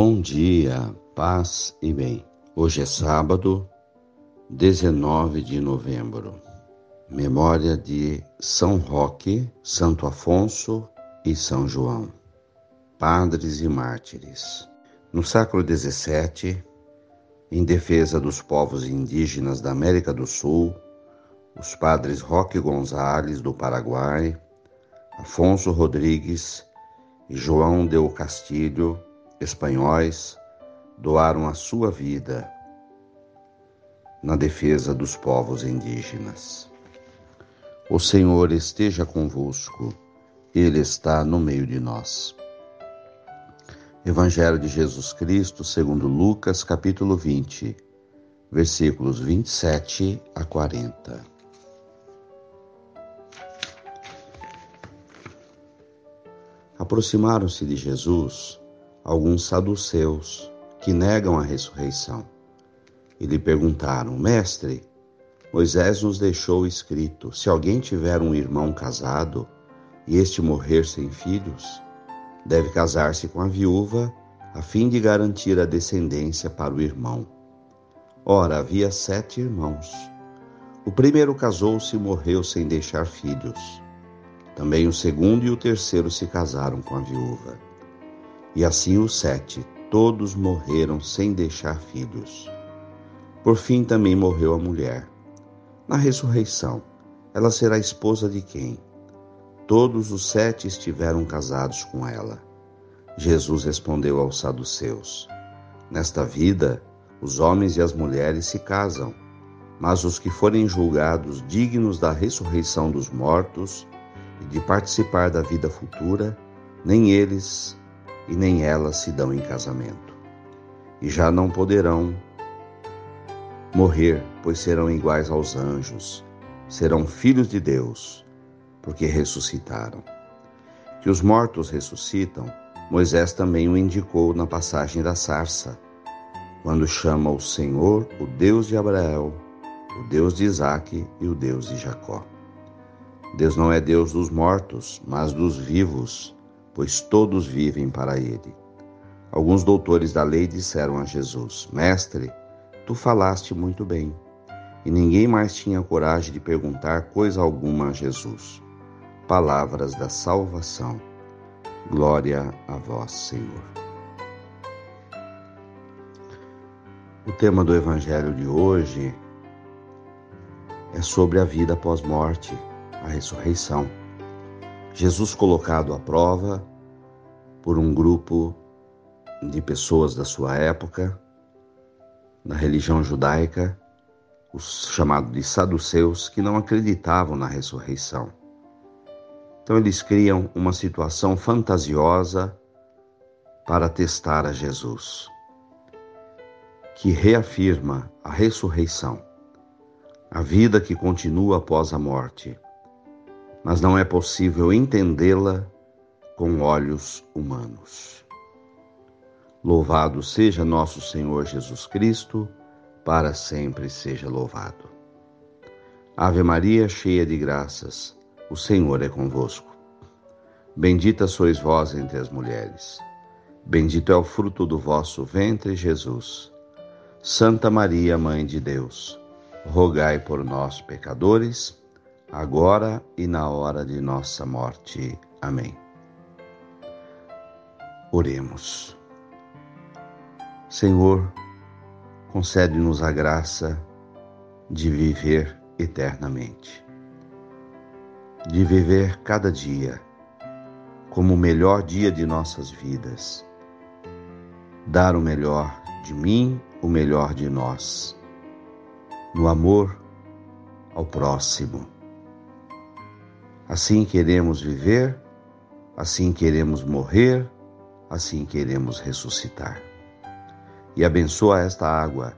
Bom dia, paz e bem. Hoje é sábado, 19 de novembro. Memória de São Roque, Santo Afonso e São João, padres e mártires. No século XVII, em defesa dos povos indígenas da América do Sul, os padres Roque Gonzales, do Paraguai, Afonso Rodrigues e João del Castilho, espanhóis, doaram a sua vida na defesa dos povos indígenas. O Senhor esteja convosco, Ele está no meio de nós. Evangelho de Jesus Cristo, segundo Lucas, capítulo 20, versículos 27 a 40. Aproximaram-se de Jesus alguns saduceus que negam a ressurreição e lhe perguntaram: Mestre, Moisés nos deixou escrito: se alguém tiver um irmão casado e este morrer sem filhos, deve casar-se com a viúva a fim de garantir a descendência para o irmão. Ora, havia sete irmãos. O primeiro casou-se e morreu sem deixar filhos. Também o segundo e o terceiro se casaram com a viúva. E assim os sete, todos morreram sem deixar filhos. Por fim também morreu a mulher. Na ressurreição, ela será esposa de quem? Todos os sete estiveram casados com ela. Jesus respondeu aos saduceus: Nesta vida, os homens e as mulheres se casam, mas os que forem julgados dignos da ressurreição dos mortos e de participar da vida futura, nem eles e nem elas se dão em casamento. E já não poderão morrer, pois serão iguais aos anjos, serão filhos de Deus, porque ressuscitaram. Que os mortos ressuscitam, Moisés também o indicou na passagem da sarça, quando chama o Senhor o Deus de Abraão, o Deus de Isaque e o Deus de Jacó. Deus não é Deus dos mortos, mas dos vivos, pois todos vivem para Ele. Alguns doutores da lei disseram a Jesus: Mestre, tu falaste muito bem. E ninguém mais tinha coragem de perguntar coisa alguma a Jesus. Palavras da salvação. Glória a vós, Senhor. O tema do Evangelho de hoje é sobre a vida pós-morte a ressurreição. Jesus colocado à prova por um grupo de pessoas da sua época, da religião judaica, os chamados de saduceus, que não acreditavam na ressurreição. Então eles criam uma situação fantasiosa para testar a Jesus, que reafirma a ressurreição, a vida que continua após a morte mas não é possível entendê-la com olhos humanos. Louvado seja nosso Senhor Jesus Cristo, para sempre seja louvado. Ave Maria, cheia de graças, o Senhor é convosco. Bendita sois vós entre as mulheres. Bendito é o fruto do vosso ventre, Jesus. Santa Maria, Mãe de Deus, rogai por nós, pecadores, agora e na hora de nossa morte. Amém. Oremos. Senhor, concede-nos a graça de viver eternamente, de viver cada dia como o melhor dia de nossas vidas, dar o melhor de mim, o melhor de nós, no amor ao próximo Assim queremos viver, assim queremos morrer, assim queremos ressuscitar. E abençoa esta água,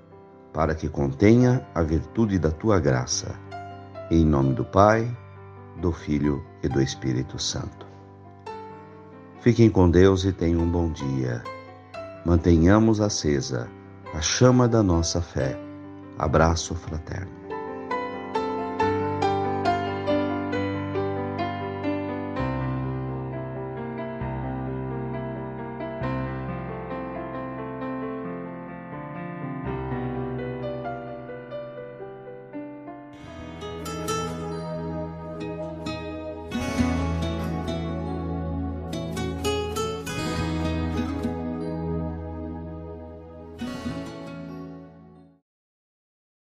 para que contenha a virtude da tua graça. Em nome do Pai, do Filho e do Espírito Santo. Fiquem com Deus e tenham um bom dia. Mantenhamos acesa a chama da nossa fé. Abraço fraterno.